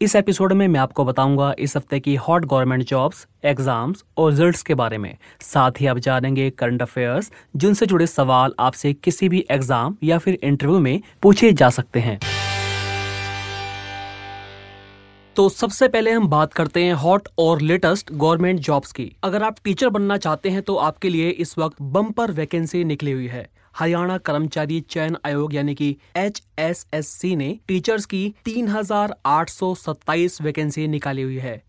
इस एपिसोड में मैं आपको बताऊँगा इस हफ़्ते की हॉट गवर्नमेंट जॉब्स, एग्ज़ाम्स और रिजल्ट्स के बारे में। साथ ही आप जानेंगे करंट अफेयर्स, जिनसे जुड़े सवाल आपसे किसी भी एग्ज़ाम या फिर इंटरव्यू में पूछे जा सकते हैं। तो सबसे पहले हम बात करते हैं हॉट और लेटेस्ट गवर्नमेंट जॉब्स की। अगर आप टीचर बनना चाहते हैं तो आपके लिए इस वक्त बम्पर वैकेंसी निकली हुई है। हरियाणा कर्मचारी चयन आयोग यानी कि एच एस एस सी ने टीचर्स की 3,827 वैकेंसी निकाली हुई है।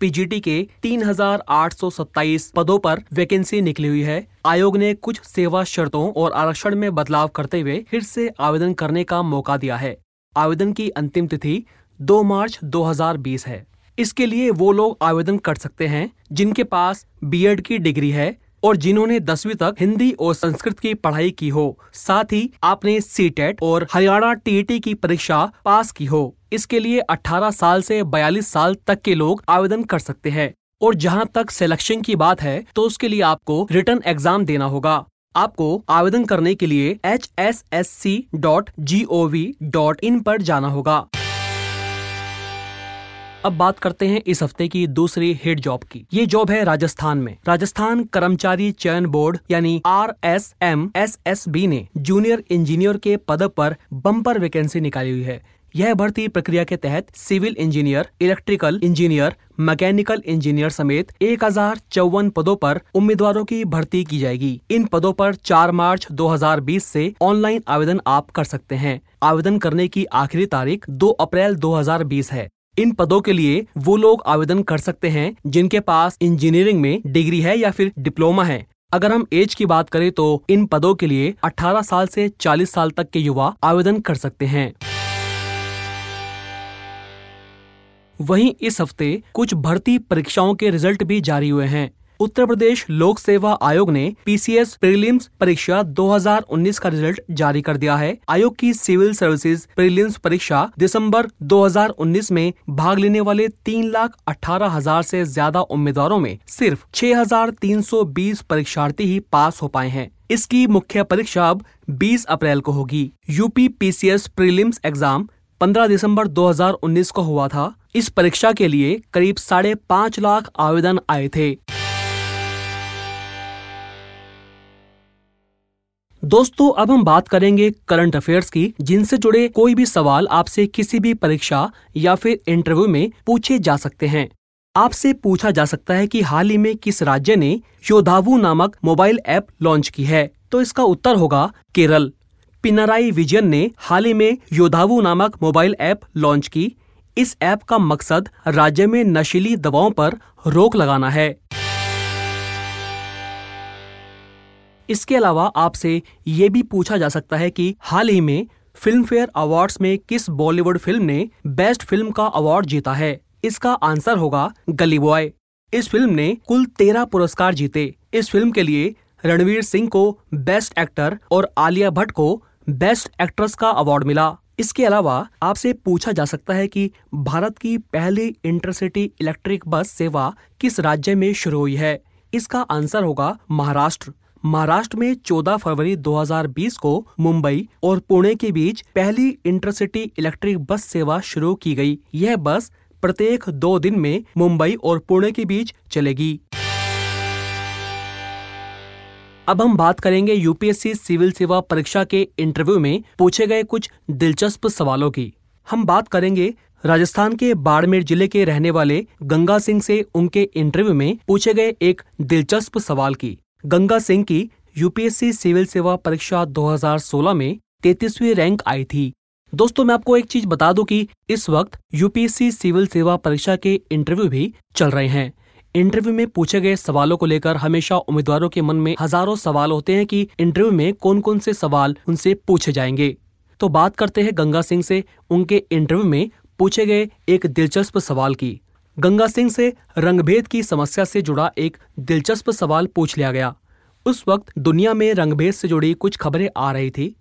पीजीटी के 3,827 पदों पर वैकेंसी निकली हुई है। आयोग ने कुछ सेवा शर्तों और आरक्षण में बदलाव करते हुए फिर से आवेदन करने का मौका दिया है। आवेदन की अंतिम तिथि 2 मार्च 2020 है। इसके लिए वो लोग आवेदन कर सकते हैं जिनके पास बीएड की डिग्री है और जिन्होंने दसवीं तक हिंदी और संस्कृत की पढ़ाई की हो। साथ ही आपने सी और हरियाणा टीईटी की परीक्षा पास की हो। इसके लिए 18 साल से 42 साल तक के लोग आवेदन कर सकते हैं। और जहाँ तक सिलेक्शन की बात है तो उसके लिए आपको रिटर्न एग्ज़ाम देना होगा। आपको आवेदन करने के लिए H S S C dot G O V dot in पर जाना होगा। अब बात करते हैं इस हफ़्ते की दूसरी हिट जॉब की। ये जॉब है राजस्थान में। राजस्थान कर्मचारी चयन बोर्ड, यानी R S M S S B ने जूनियर इंजीनियर के पद पर बम्पर वैकेंसी निकाली हुई है। यह भर्ती प्रक्रिया के तहत civil engineer electrical engineer mechanical engineer समेत एक हज़ार चौवन पदों पर उम्मीदवारों की भर्ती की जाएगी। इन पदों पर 4 मार्च 2020 से ऑनलाइन आवेदन आप कर सकते हैं। आवेदन करने की आखिरी तारीख 2 अप्रैल 2020 है। इन पदों के लिए वो लोग आवेदन कर सकते हैं, जिनके पास इंजीनियरिंग में डिग्री है या फिर डिप्लोमा है। अगर हम एज की बात करें तो इन पदों के लिए 18 साल से 40 साल तक के युवा आवेदन कर सकते हैं। वहीं इस हफ़्ते कुछ भर्ती परीक्षाओं के रिज़ल्ट भी जारी हुए हैं। उत्तर प्रदेश लोक सेवा आयोग ने पीसीएस प्रीलिम्स परीक्षा 2019 का रिज़ल्ट जारी कर दिया है। आयोग की सिविल सर्विसेज़ प्रीलिम्स परीक्षा दिसंबर 2019 में भाग लेने वाले तीन लाख अठारह हज़ार ऐसी ज़्यादा उम्मीदवारों में सिर्फ़ 6,320 परीक्षार्थी ही पास हो पाए हैं। इसकी मुख्य परीक्षा अब 20 अप्रैल को होगी। यूपी पीसीएस प्रीलिम्स एग्ज़ाम 15 दिसंबर 2019 को हुआ था। इस परीक्षा के लिए करीब साढ़े पाँच लाख आवेदन आए थे। दोस्तों, अब हम बात करेंगे करंट अफेयर्स की, जिनसे जुड़े कोई भी सवाल आपसे किसी भी परीक्षा या फिर इंटरव्यू में पूछे जा सकते हैं। आपसे पूछा जा सकता है कि हाल ही में किस राज्य ने योधावु नामक मोबाइल ऐप लॉन्च की है। तो इसका उत्तर होगा केरल। पिनराई विजयन ने हाल ही में योधावु नामक मोबाइल ऐप लॉन्च की। इस ऐप का मकसद राज्य में नशीली दवाओं पर रोक लगाना है। इसके अलावा आपसे ये भी पूछा जा सकता है कि हाल ही में फ़िल्म फेयर अवार्ड्स में किस बॉलीवुड फ़िल्म ने बेस्ट फ़िल्म का अवार्ड जीता है? इसका आंसर होगा गली बॉय। इस फ़िल्म ने कुल तेरह पुरस्कार जीते। इस फ़िल्म के लिए रणवीर सिंह को बेस्ट एक्टर और आलिया भट्ट को बेस्ट एक्ट्रेस का अवार्ड मिला। इसके अलावा आपसे पूछा जा सकता है कि भारत की पहली इंटरसिटी इलेक्ट्रिक बस सेवा किस राज्य में शुरू हुई है? इसका आंसर होगा महाराष्ट्र। महाराष्ट्र में 14 फरवरी 2020 को मुंबई और पुणे के बीच पहली इंटरसिटी इलेक्ट्रिक बस सेवा शुरू की गई। यह बस प्रत्येक दो दिन में मुंबई और पुणे के बीच चलेगी। अब हम बात करेंगे यूपीएससी सिविल सेवा परीक्षा के इंटरव्यू में पूछे गए कुछ दिलचस्प सवालों की। हम बात करेंगे राजस्थान के बाड़मेर ज़िले के रहने वाले गंगा सिंह से उनके इंटरव्यू में पूछे गए एक दिलचस्प सवाल की। गंगा सिंह की यूपीएससी सिविल सेवा परीक्षा 2016 में तैतीसवीं रैंक आई थी। दोस्तों, मैं आपको एक चीज़ बता दूँ कि इस वक्त यूपीएससी सिविल सेवा परीक्षा के इंटरव्यू भी चल रहे हैं। इंटरव्यू में पूछे गए सवालों को लेकर हमेशा उम्मीदवारों के मन में हज़ारों सवाल होते हैं कि इंटरव्यू में कौन कौन से सवाल उनसे पूछे जाएँगे। तो बात करते हैं गंगा सिंह से, उनके इंटरव्यू में पूछे गए एक दिलचस्प सवाल की। गंगा सिंह से रंगभेद की समस्या से जुड़ा एक दिलचस्प सवाल पूछ लिया गया। उस वक्त दुनिया में रंगभेद से जुड़ी कुछ खबरें आ रही थी।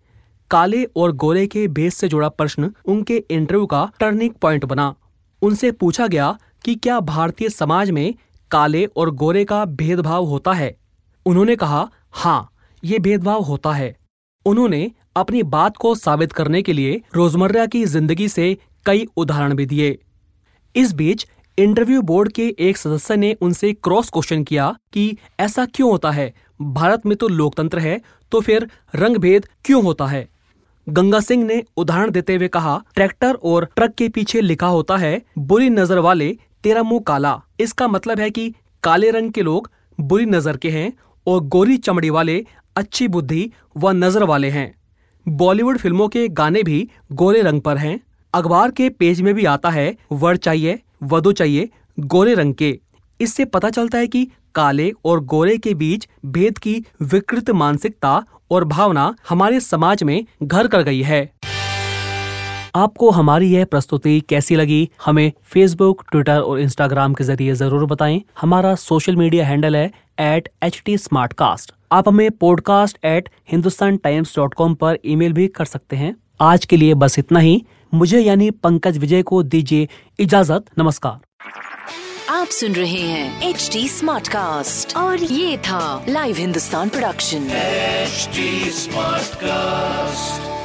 काले और गोरे के भेद से जुड़ा प्रश्न उनके इंटरव्यू का टर्निंग पॉइंट बना। उनसे पूछा गया कि क्या भारतीय समाज में काले और गोरे का भेदभाव होता है? उन्होंने कहा हाँ ये भेदभाव होता है। उन्होंने अपनी बात को साबित करने के लिए रोज़मर्रा की ज़िंदगी से कई उदाहरण भी दिए। इस बीच इंटरव्यू बोर्ड के एक सदस्य ने उनसे क्रॉस क्वेश्चन किया कि ऐसा क्यों होता है? भारत में तो लोकतंत्र है तो फिर रंग भेद क्यों होता है? गंगा सिंह ने उदाहरण देते हुए कहा, ट्रैक्टर और ट्रक के पीछे लिखा होता है, बुरी नज़र वाले तेरा मुँह काला। इसका मतलब है कि काले रंग के लोग बुरी नज़र के हैं और गोरी चमड़ी वाले, अच्छी बुद्धि व नज़र वाले हैं। बॉलीवुड फ़िल्मों के गाने भी गोरे रंग पर हैं। अखबार के पेज में भी आता है, वर्ड चाहिए वधु चाहिए, गोरे रंग के। इससे पता चलता है कि काले और गोरे के बीच भेद की विकृत मानसिकता और भावना हमारे समाज में घर कर गई है। आपको हमारी यह प्रस्तुति कैसी लगी, हमें फेसबुक ट्विटर और इंस्टाग्राम के ज़रिए ज़रूर बताएँ। हमारा सोशल मीडिया हैंडल है एट एच टी आप हमें podcast at Hindustan Times dot com पर ईमेल भी कर सकते हैं। आज के लिए बस इतना ही। मुझे यानी पंकज विजय को दीजिए इजाज़त। नमस्कार। आप सुन रहे हैं एच डी स्मार्ट कास्ट और ये था live Hindustan production smart Smartcast.